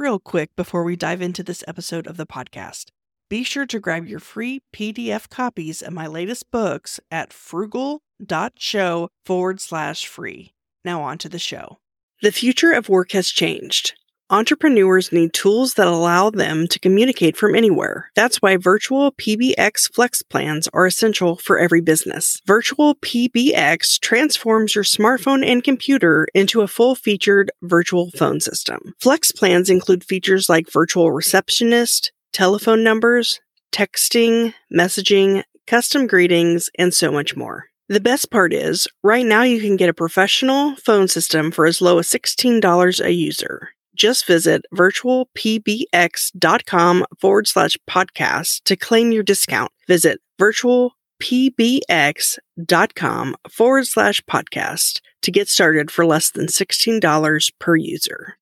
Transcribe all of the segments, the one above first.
real quick before we dive into this episode of the podcast. Be sure to grab your free PDF copies of my latest books at frugal.show forward slash free. Now, on to the show. The future of work has changed. Entrepreneurs need tools that allow them to communicate from anywhere. That's why virtual PBX flex plans are essential for every business. Virtual PBX transforms your smartphone and computer into a full featured virtual phone system. Flex plans include features like virtual receptionist, telephone numbers, texting, messaging, custom greetings, and so much more. The best part is, right now you can get a professional phone system for as low as $16 a user just visit virtualpbx.com forward slash podcast to claim your discount. Visit virtualpbx.com forward slash podcast to get started for less than $16 per user.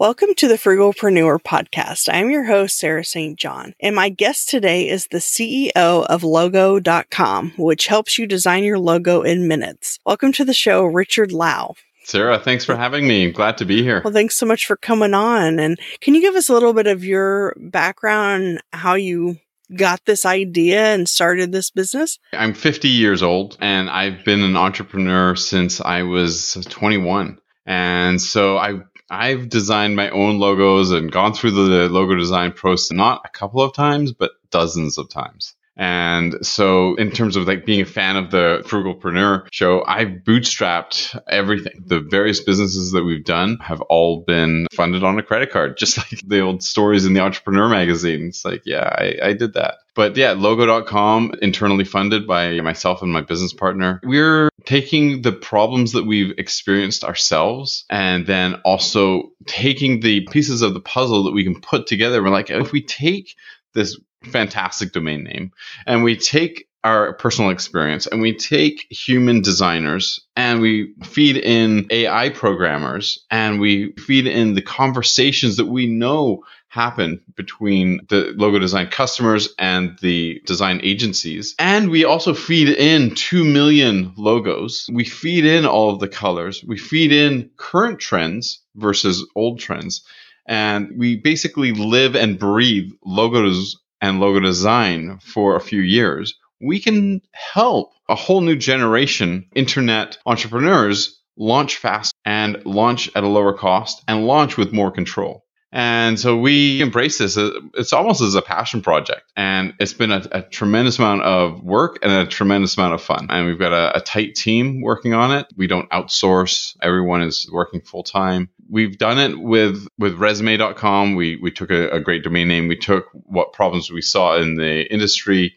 Welcome to the Frugalpreneur podcast. I'm your host, Sarah St. John, and my guest today is the CEO of Logo.com, which helps you design your logo in minutes. Welcome to the show, Richard Lau. Sarah, thanks for having me. Glad to be here. Well, thanks so much for coming on. And can you give us a little bit of your background, how you got this idea and started this business? I'm 50 years old and I've been an entrepreneur since I was 21. And so I I've designed my own logos and gone through the logo design process not a couple of times, but dozens of times. And so, in terms of like being a fan of the Frugalpreneur show, I've bootstrapped everything. The various businesses that we've done have all been funded on a credit card, just like the old stories in the Entrepreneur magazine. It's like, yeah, I, I did that. But yeah, logo.com, internally funded by myself and my business partner. We're taking the problems that we've experienced ourselves and then also taking the pieces of the puzzle that we can put together. We're like, if we take this fantastic domain name. And we take our personal experience and we take human designers and we feed in AI programmers and we feed in the conversations that we know happen between the logo design customers and the design agencies. And we also feed in 2 million logos. We feed in all of the colors. We feed in current trends versus old trends. And we basically live and breathe logos and logo design for a few years, we can help a whole new generation internet entrepreneurs launch fast and launch at a lower cost and launch with more control. And so we embrace this. It's almost as a passion project. And it's been a, a tremendous amount of work and a tremendous amount of fun. And we've got a, a tight team working on it. We don't outsource. Everyone is working full time. We've done it with, with resume.com. We, we took a, a great domain name. We took what problems we saw in the industry.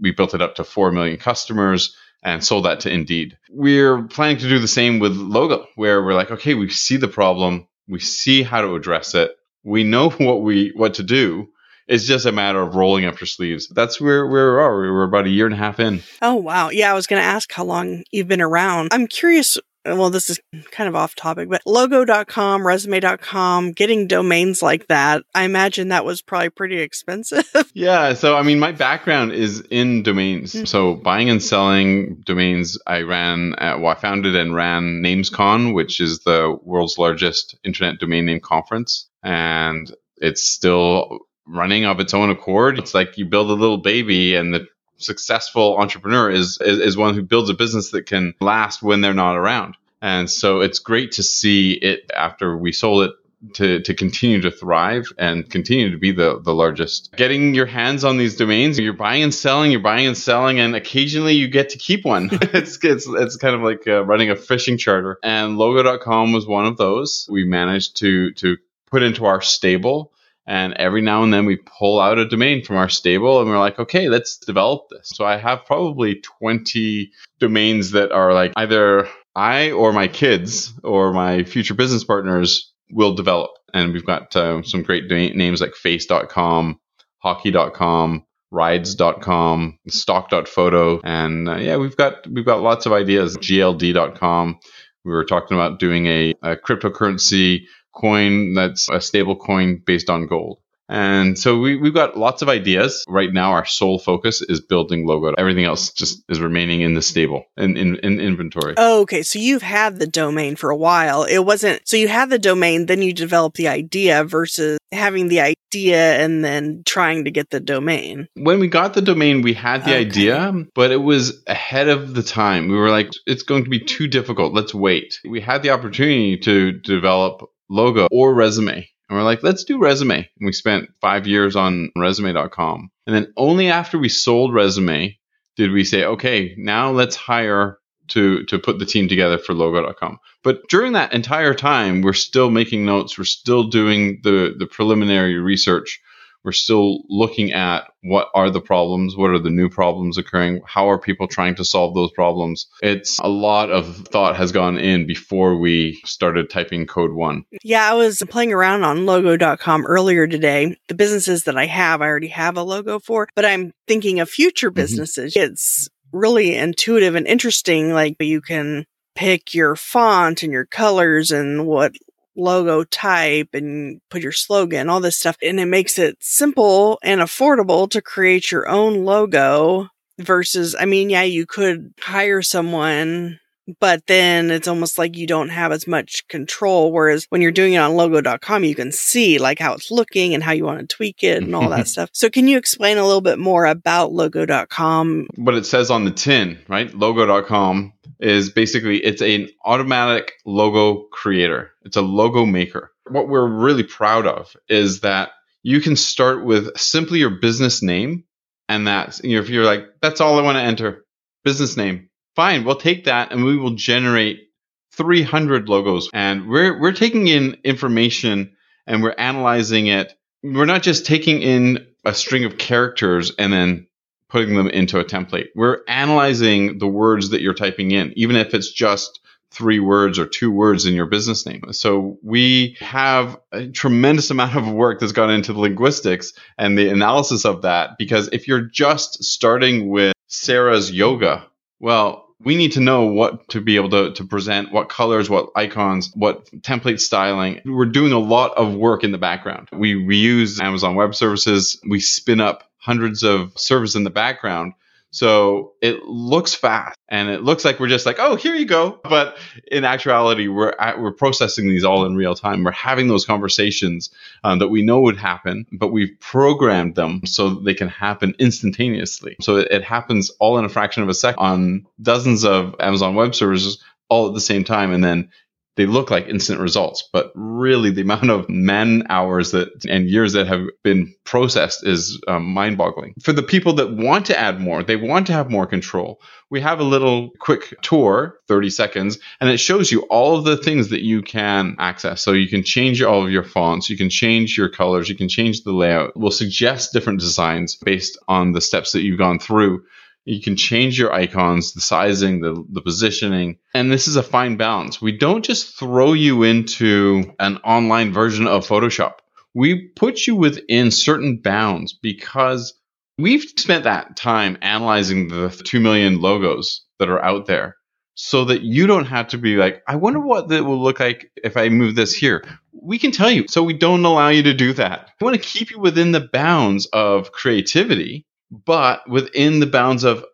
We built it up to 4 million customers and sold that to Indeed. We're planning to do the same with logo, where we're like, okay, we see the problem, we see how to address it, we know what we what to do. It's just a matter of rolling up your sleeves. That's where, where we are. We're about a year and a half in. Oh, wow. Yeah, I was going to ask how long you've been around. I'm curious well, this is kind of off topic, but logo.com, resume.com, getting domains like that, I imagine that was probably pretty expensive. yeah. So, I mean, my background is in domains. Mm-hmm. So, buying and selling domains, I ran, at, well, I founded and ran NamesCon, which is the world's largest internet domain name conference and it's still running of its own accord. It's like you build a little baby and the successful entrepreneur is, is, is one who builds a business that can last when they're not around. And so it's great to see it after we sold it to, to continue to thrive and continue to be the, the largest. Getting your hands on these domains, you're buying and selling, you're buying and selling, and occasionally you get to keep one. it's, it's, it's kind of like uh, running a fishing charter. And logo.com was one of those. We managed to, to put into our stable. And every now and then we pull out a domain from our stable and we're like, okay, let's develop this. So I have probably 20 domains that are like either I or my kids or my future business partners will develop. And we've got uh, some great names like face.com, hockey.com, rides.com, stock.photo. And uh, yeah, we've got, we've got lots of ideas. GLD.com. We were talking about doing a, a cryptocurrency coin that's a stable coin based on gold. And so we, we've got lots of ideas. Right now, our sole focus is building logo. Everything else just is remaining in the stable in, in, in inventory. Oh, okay. So you've had the domain for a while. It wasn't, so you had the domain, then you developed the idea versus having the idea and then trying to get the domain. When we got the domain, we had the Okay. idea, but it was ahead of the time. We were like, it's going to be too difficult. Let's wait. We had the opportunity to develop logo or resume. And we're like, let's do resume. And we spent five years on resume.com. And then only after we sold resume did we say, okay, now let's hire to, to put the team together for logo.com. But during that entire time, we're still making notes. We're still doing the, the preliminary research. We're still looking at what are the problems, what are the new problems occurring, how are people trying to solve those problems. It's a lot of thought has gone in before we started typing code one. Yeah, I was playing around on logo.com earlier today. The businesses that I have, I already have a logo for, but I'm thinking of future mm-hmm. businesses. It's really intuitive and interesting. Like you can pick your font and your colors and what logo type and put your slogan, all this stuff. And it makes it simple and affordable to create your own logo versus, I mean, yeah, you could hire someone but then it's almost like you don't have as much control. Whereas when you're doing it on logo.com, you can see like how it's looking and how you want to tweak it and all that stuff. So can you explain a little bit more about logo.com? What it says on the tin, right? Logo.com is basically it's an automatic logo creator. It's a logo maker. What we're really proud of is that you can start with simply your business name and that's you know, if you're like that's all I want to enter, business name. Fine, we'll take that and we will generate 300 logos and we're we're taking in information and we're analyzing it. We're not just taking in a string of characters and then putting them into a template. We're analyzing the words that you're typing in, even if it's just three words or two words in your business name. So we have a tremendous amount of work that's gone into the linguistics and the analysis of that. Because if you're just starting with Sarah's yoga, well, we need to know what to be able to, to present, what colors, what icons, what template styling. We're doing a lot of work in the background. We, we use Amazon Web Services. We spin up hundreds of servers in the background. So it looks fast and it looks like we're just like, oh, here you go. But in actuality, we're at, we're processing these all in real time. We're having those conversations um, that we know would happen, but we've programmed them so they can happen instantaneously. So it, it happens all in a fraction of a second on dozens of Amazon Web Services all at the same time, and then they look like instant results, but really the amount of man hours that and years that have been processed is um, mind-boggling. For the people that want to add more, they want to have more control. We have a little quick tour, 30 seconds, and it shows you all of the things that you can access. So you can change all of your fonts, you can change your colors, you can change the layout. We'll suggest different designs based on the steps that you've gone through. You can change your icons, the sizing, the, the positioning. And this is a fine balance. We don't just throw you into an online version of Photoshop. We put you within certain bounds because we've spent that time analyzing the 2 million logos that are out there so that you don't have to be like, I wonder what that will look like if I move this here. We can tell you. So we don't allow you to do that. We want to keep you within the bounds of creativity but within the bounds of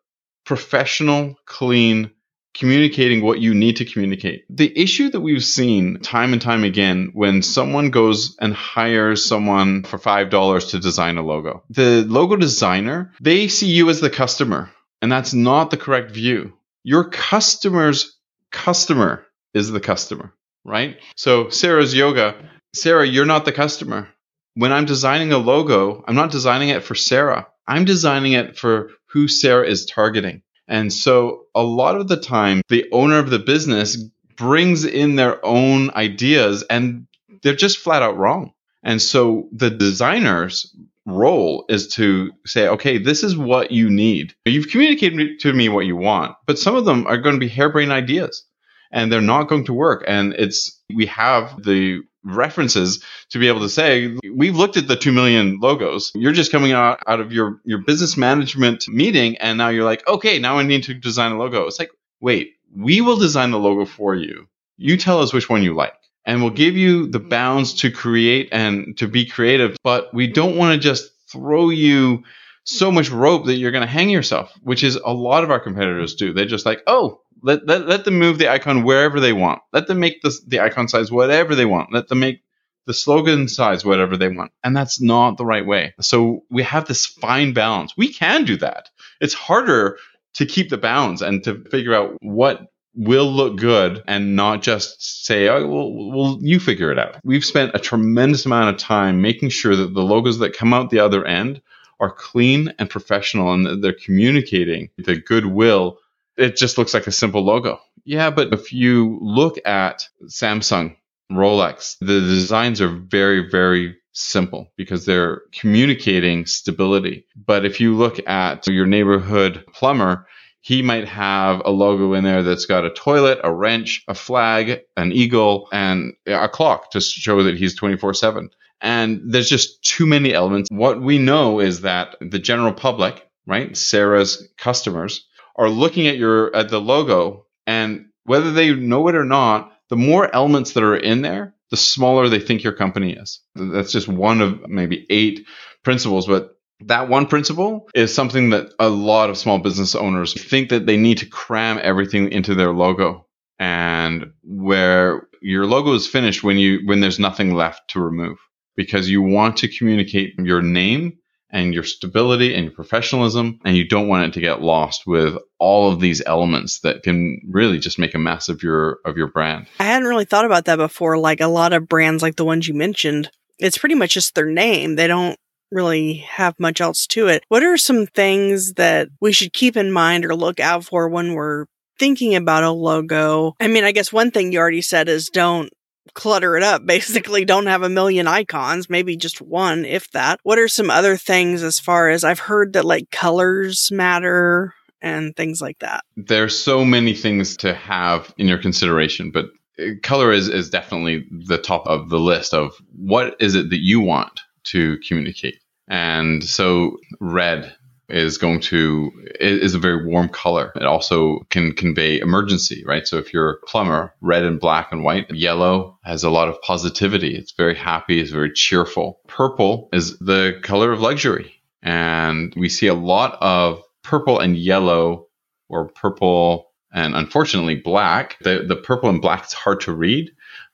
professional, clean, communicating what you need to communicate. The issue that we've seen time and time again when someone goes and hires someone for $5 to design a logo, the logo designer, they see you as the customer, and that's not the correct view. Your customer's customer is the customer, right? So Sarah's yoga, Sarah, you're not the customer. When I'm designing a logo, I'm not designing it for Sarah. I'm designing it for who Sarah is targeting. And so a lot of the time, the owner of the business brings in their own ideas and they're just flat out wrong. And so the designer's role is to say, okay, this is what you need. You've communicated to me what you want, but some of them are going to be harebrained ideas and they're not going to work. And it's, we have the references to be able to say we've looked at the 2 million logos. You're just coming out, out of your your business management meeting and now you're like okay now i need to design a logo. It's like wait we will design the logo for you. You tell us which one you like and we'll give you the mm-hmm. bounds to create and to be creative, but we don't want to just throw you so much rope that you're going to hang yourself, which is a lot of our competitors do. They're just like, oh, let, let, let them move the icon wherever they want. Let them make the, the icon size whatever they want. Let them make the slogan size whatever they want. And that's not the right way. So we have this fine balance. We can do that. It's harder to keep the bounds and to figure out what will look good and not just say, oh, well, well, you figure it out. We've spent a tremendous amount of time making sure that the logos that come out the other end are clean and professional and they're communicating the goodwill. It just looks like a simple logo. Yeah, but if you look at Samsung, Rolex, the designs are very, very simple because they're communicating stability. But if you look at your neighborhood plumber, he might have a logo in there that's got a toilet, a wrench, a flag, an eagle, and a clock to show that he's 24 7. And there's just too many elements. What we know is that the general public, right, Sarah's customers, are looking at your at the logo, and whether they know it or not, the more elements that are in there, the smaller they think your company is. That's just one of maybe eight principles, but that one principle is something that a lot of small business owners think that they need to cram everything into their logo and where your logo is finished when you when there's nothing left to remove because you want to communicate your name and your stability and your professionalism and you don't want it to get lost with all of these elements that can really just make a mess of your of your brand. I hadn't really thought about that before like a lot of brands like the ones you mentioned it's pretty much just their name. They don't really have much else to it. What are some things that we should keep in mind or look out for when we're thinking about a logo? I mean, I guess one thing you already said is don't clutter it up. Basically, don't have a million icons, maybe just one, if that. What are some other things as far as I've heard that like colors matter and things like that? There's so many things to have in your consideration, but uh, color is, is definitely the top of the list of what is it that you want to communicate. And so red is going to is a very warm color. It also can convey emergency, right? So if you're a plumber, red and black and white, yellow has a lot of positivity. It's very happy, it's very cheerful. Purple is the color of luxury. And we see a lot of purple and yellow or purple and unfortunately black. The the purple and black is hard to read,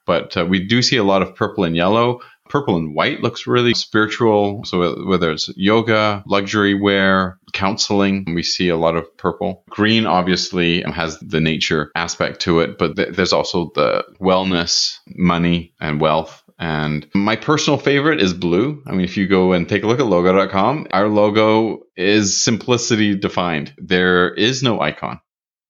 but uh, we do see a lot of purple and yellow purple and white looks really spiritual. So whether it's yoga, luxury wear, counseling, we see a lot of purple. Green obviously has the nature aspect to it, but th- there's also the wellness, money, and wealth. And my personal favorite is blue. I mean, if you go and take a look at logo.com, our logo is simplicity defined. There is no icon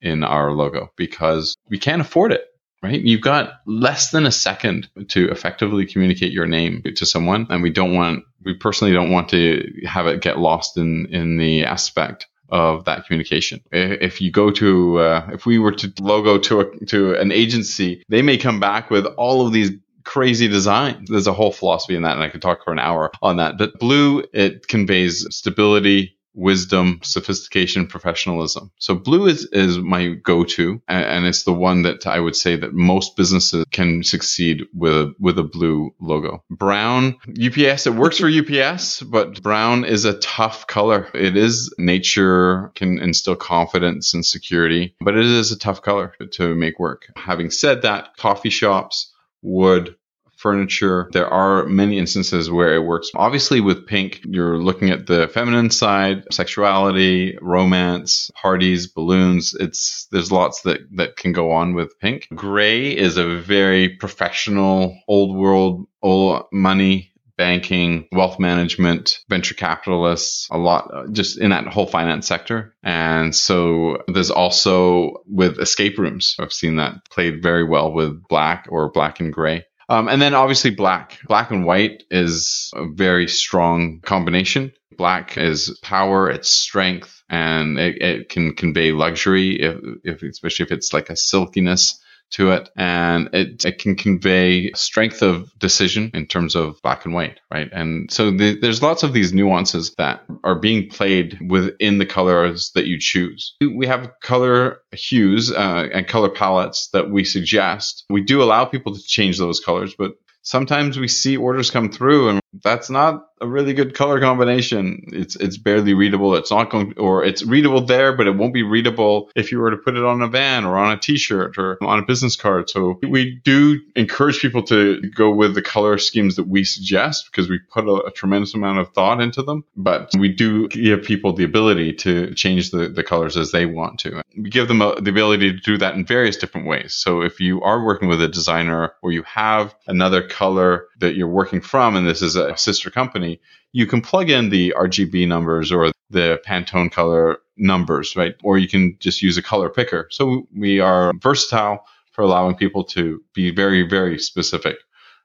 in our logo because we can't afford it right? You've got less than a second to effectively communicate your name to someone. And we don't want, we personally don't want to have it get lost in, in the aspect of that communication. If you go to, uh, if we were to logo to a, to an agency, they may come back with all of these crazy designs. There's a whole philosophy in that, and I could talk for an hour on that. But blue, it conveys stability, wisdom, sophistication, professionalism. So blue is, is my go-to and it's the one that I would say that most businesses can succeed with, with a blue logo. Brown, UPS, it works for UPS, but brown is a tough color. It is nature can instill confidence and security, but it is a tough color to make work. Having said that, coffee shops, wood, furniture. There are many instances where it works. Obviously, with pink, you're looking at the feminine side, sexuality, romance, parties, balloons. It's there's lots that that can go on with pink. Gray is a very professional, old world, old money banking, wealth management, venture capitalists, a lot uh, just in that whole finance sector. And so there's also with escape rooms. I've seen that played very well with black or black and gray. Um, and then obviously black. Black and white is a very strong combination. Black is power, it's strength, and it, it can convey luxury, if, if, especially if it's like a silkiness to it and it, it can convey strength of decision in terms of black and white right? And so the, there's lots of these nuances that are being played within the colors that you choose. We have color hues uh, and color palettes that we suggest. We do allow people to change those colors but sometimes we see orders come through and that's not a really good color combination. It's it's barely readable. It's not going or it's readable there, but it won't be readable if you were to put it on a van or on a t-shirt or on a business card. So we do encourage people to go with the color schemes that we suggest because we put a, a tremendous amount of thought into them. But we do give people the ability to change the, the colors as they want to. We give them a, the ability to do that in various different ways. So if you are working with a designer or you have another color that you're working from, and this is a sister company, you can plug in the RGB numbers or the Pantone color numbers, right? Or you can just use a color picker. So we are versatile for allowing people to be very, very specific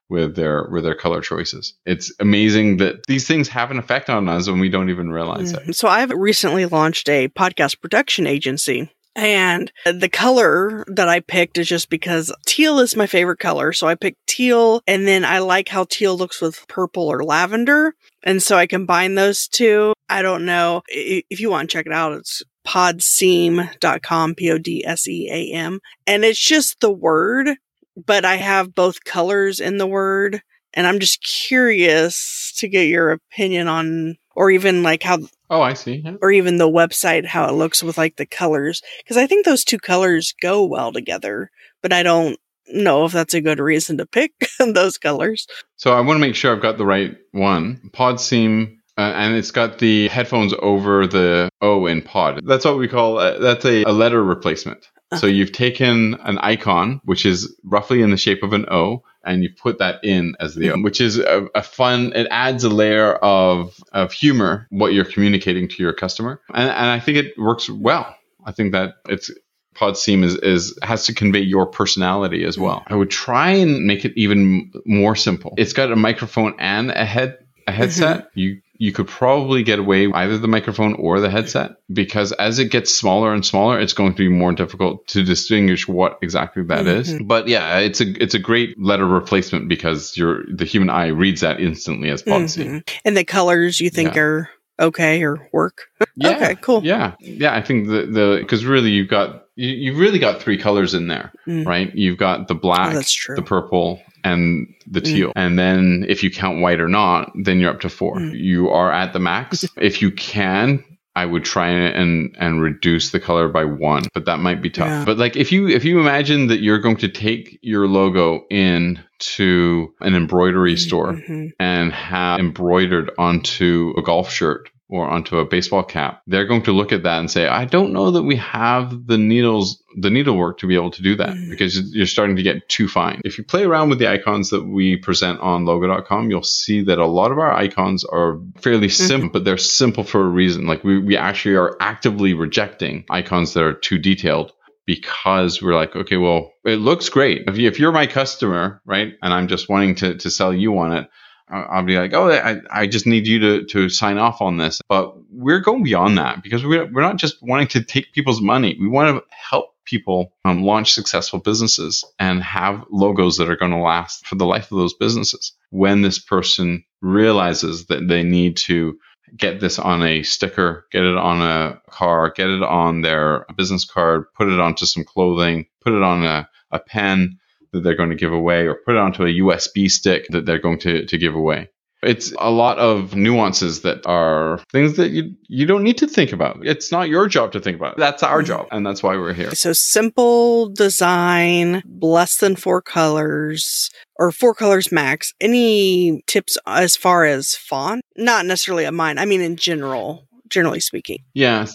with their with their color choices. It's amazing that these things have an effect on us and we don't even realize mm-hmm. it. So I've recently launched a podcast production agency and the color that I picked is just because teal is my favorite color. So I picked teal and then I like how teal looks with purple or lavender. And so I combine those two. I don't know if you want to check it out. It's podseam.com, P O D S E A M. And it's just the word, but I have both colors in the word. And I'm just curious to get your opinion on, or even like how Oh, I see. Yeah. Or even the website, how it looks with like the colors. Because I think those two colors go well together, but I don't know if that's a good reason to pick those colors. So I want to make sure I've got the right one. Pod Seam, uh, and it's got the headphones over the O in pod. That's what we call uh, that's a, a letter replacement. So you've taken an icon, which is roughly in the shape of an O, and you put that in as the which is a, a, fun, it adds a layer of, of humor, what you're communicating to your customer. And, and I think it works well. I think that it's, Pod Seam is, is has to convey your personality as well. I would try and make it even more simple. It's got a microphone and a head a headset. Mm-hmm. You you could probably get away either the microphone or the headset because as it gets smaller and smaller, it's going to be more difficult to distinguish what exactly that mm-hmm. is. But yeah, it's a it's a great letter replacement because your the human eye reads that instantly as pod mm-hmm. And the colors you think yeah. are okay or work. Yeah, okay, cool. Yeah, yeah. I think the the because really you've got you, you've really got three colors in there, mm. right? You've got the black, oh, the purple, and the mm. teal. Mm. And then if you count white or not, then you're up to four. Mm. You are at the max. if you can, I would try and and reduce the color by one, but that might be tough. Yeah. But like if you if you imagine that you're going to take your logo in to an embroidery mm, store mm-hmm. and have embroidered onto a golf shirt or onto a baseball cap, they're going to look at that and say, I don't know that we have the needles, the needlework to be able to do that mm. because you're starting to get too fine. If you play around with the icons that we present on logo.com, you'll see that a lot of our icons are fairly mm-hmm. simple, but they're simple for a reason. Like we, we actually are actively rejecting icons that are too detailed because we're like, okay, well, it looks great. If, you, if you're my customer, right, and I'm just wanting to, to sell you on it, I'll be like, oh, I, I just need you to, to sign off on this. But we're going beyond that because we're, we're not just wanting to take people's money. We want to help people um, launch successful businesses and have logos that are going to last for the life of those businesses. When this person realizes that they need to get this on a sticker, get it on a car, get it on their business card, put it onto some clothing, put it on a, a pen, that they're going to give away or put it onto a USB stick that they're going to, to give away. It's a lot of nuances that are things that you you don't need to think about. It's not your job to think about. That's our job, and that's why we're here. So simple design, less than four colors, or four colors max. Any tips as far as font? Not necessarily a mine. I mean, in general, generally speaking. Yeah.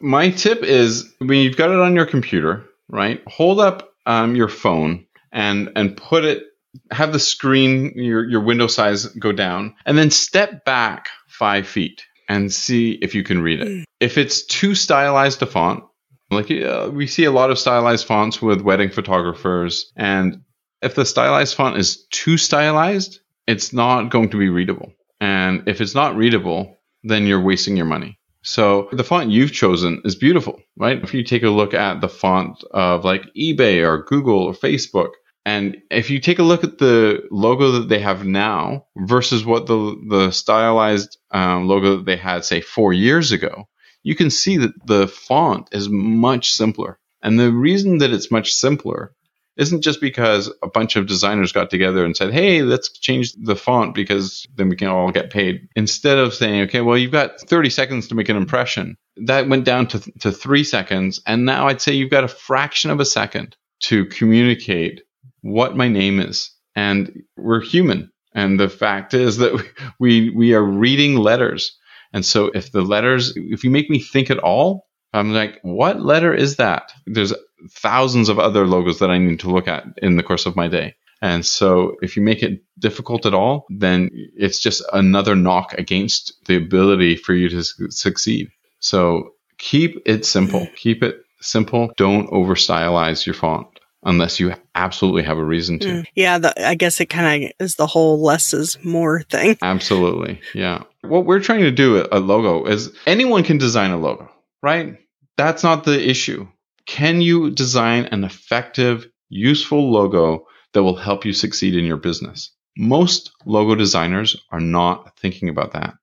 My tip is when you've got it on your computer, right? Hold up um, your phone and and put it have the screen your your window size go down and then step back five feet and see if you can read it. Mm. if it's too stylized a font like uh, we see a lot of stylized fonts with wedding photographers and if the stylized font is too stylized it's not going to be readable. And if it's not readable then you're wasting your money So the font you've chosen is beautiful, right? If you take a look at the font of like eBay or Google or Facebook, and if you take a look at the logo that they have now versus what the the stylized um, logo that they had say four years ago, you can see that the font is much simpler. And the reason that it's much simpler isn't just because a bunch of designers got together and said, hey, let's change the font because then we can all get paid. Instead of saying, okay, well, you've got 30 seconds to make an impression, that went down to, to three seconds. And now I'd say you've got a fraction of a second to communicate what my name is. And we're human. And the fact is that we, we are reading letters. And so if the letters, if you make me think at all, I'm like, what letter is that? There's thousands of other logos that I need to look at in the course of my day. And so if you make it difficult at all, then it's just another knock against the ability for you to su- succeed. So keep it simple. Keep it simple. Don't over stylize your font unless you absolutely have a reason to. Mm. Yeah, the, I guess it kind of is the whole less is more thing. Absolutely. Yeah. What we're trying to do at a logo is anyone can design a logo, right? That's not the issue. Can you design an effective, useful logo that will help you succeed in your business? Most logo designers are not thinking about that.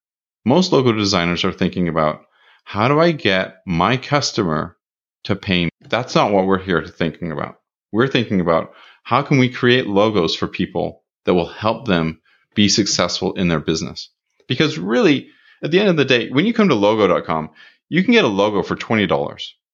Most logo designers are thinking about how do I get my customer to pay me? That's not what we're here to thinking about. We're thinking about how can we create logos for people that will help them be successful in their business? Because really, at the end of the day, when you come to logo.com, you can get a logo for $20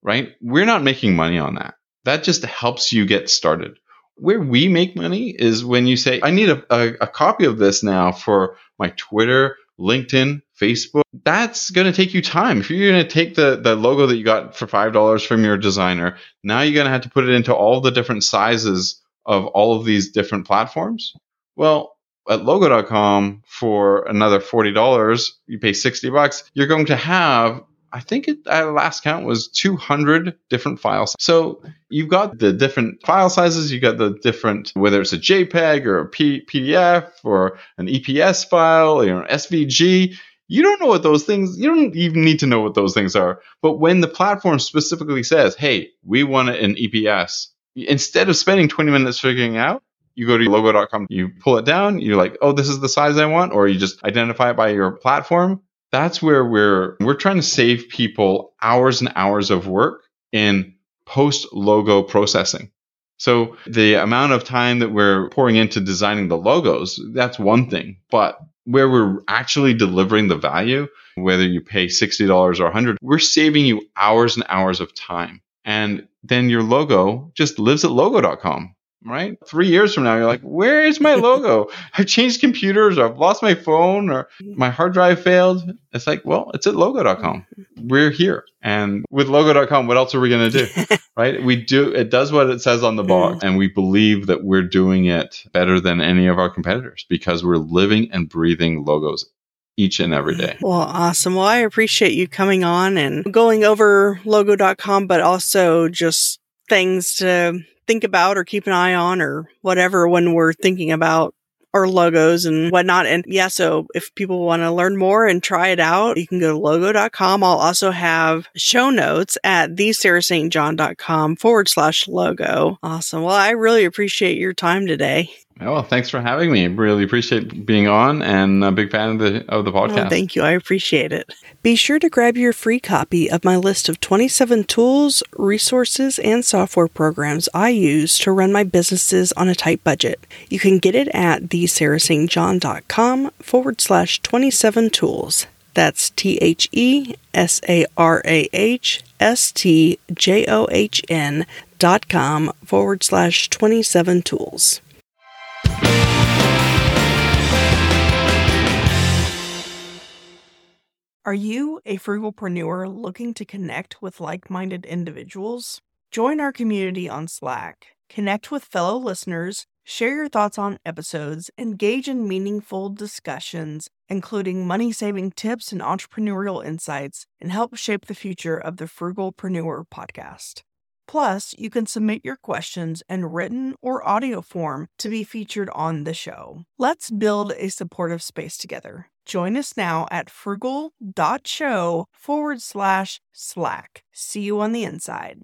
right? We're not making money on that. That just helps you get started. Where we make money is when you say, I need a, a, a copy of this now for my Twitter, LinkedIn, Facebook. That's going to take you time. If you're going to take the, the logo that you got for $5 from your designer, now you're going to have to put it into all the different sizes of all of these different platforms. Well, at logo.com for another $40, you pay 60 bucks, you're going to have I think it, at last count was 200 different files. So you've got the different file sizes, you've got the different, whether it's a JPEG or a P- PDF or an EPS file or an SVG. You don't know what those things, you don't even need to know what those things are. But when the platform specifically says, hey, we want it in EPS, instead of spending 20 minutes figuring out, you go to logo.com, you pull it down, you're like, oh, this is the size I want, or you just identify it by your platform that's where we're we're trying to save people hours and hours of work in post logo processing. So the amount of time that we're pouring into designing the logos, that's one thing, but where we're actually delivering the value, whether you pay $60 or 100, we're saving you hours and hours of time. And then your logo just lives at logo.com right? Three years from now, you're like, where is my logo? I've changed computers or I've lost my phone or my hard drive failed. It's like, well, it's at logo.com. Mm-hmm. We're here. And with logo.com, what else are we going to do? right? We do, it does what it says on the mm-hmm. box. And we believe that we're doing it better than any of our competitors because we're living and breathing logos each and every day. Well, awesome. Well, I appreciate you coming on and going over logo.com, but also just things to think about or keep an eye on or whatever when we're thinking about our logos and whatnot. And yeah, so if people want to learn more and try it out, you can go to logo.com. I'll also have show notes at thesarahstjohn.com forward slash logo. Awesome. Well, I really appreciate your time today. Oh, well, thanks for having me. Really appreciate being on and a big fan of the of the oh, podcast. Oh, thank you. I appreciate it. Be sure to grab your free copy of my list of 27 tools, resources, and software programs I use to run my businesses on a tight budget. You can get it at thesarahstjohn.com forward slash 27 tools. That's T H E S A R A H S T J O H N dot com forward slash 27 tools. Are you a frugalpreneur looking to connect with like minded individuals? Join our community on Slack, connect with fellow listeners, share your thoughts on episodes, engage in meaningful discussions, including money saving tips and entrepreneurial insights, and help shape the future of the Frugalpreneur podcast. Plus, you can submit your questions in written or audio form to be featured on the show. Let's build a supportive space together. Join us now at frugal.show forward slash slack. See you on the inside.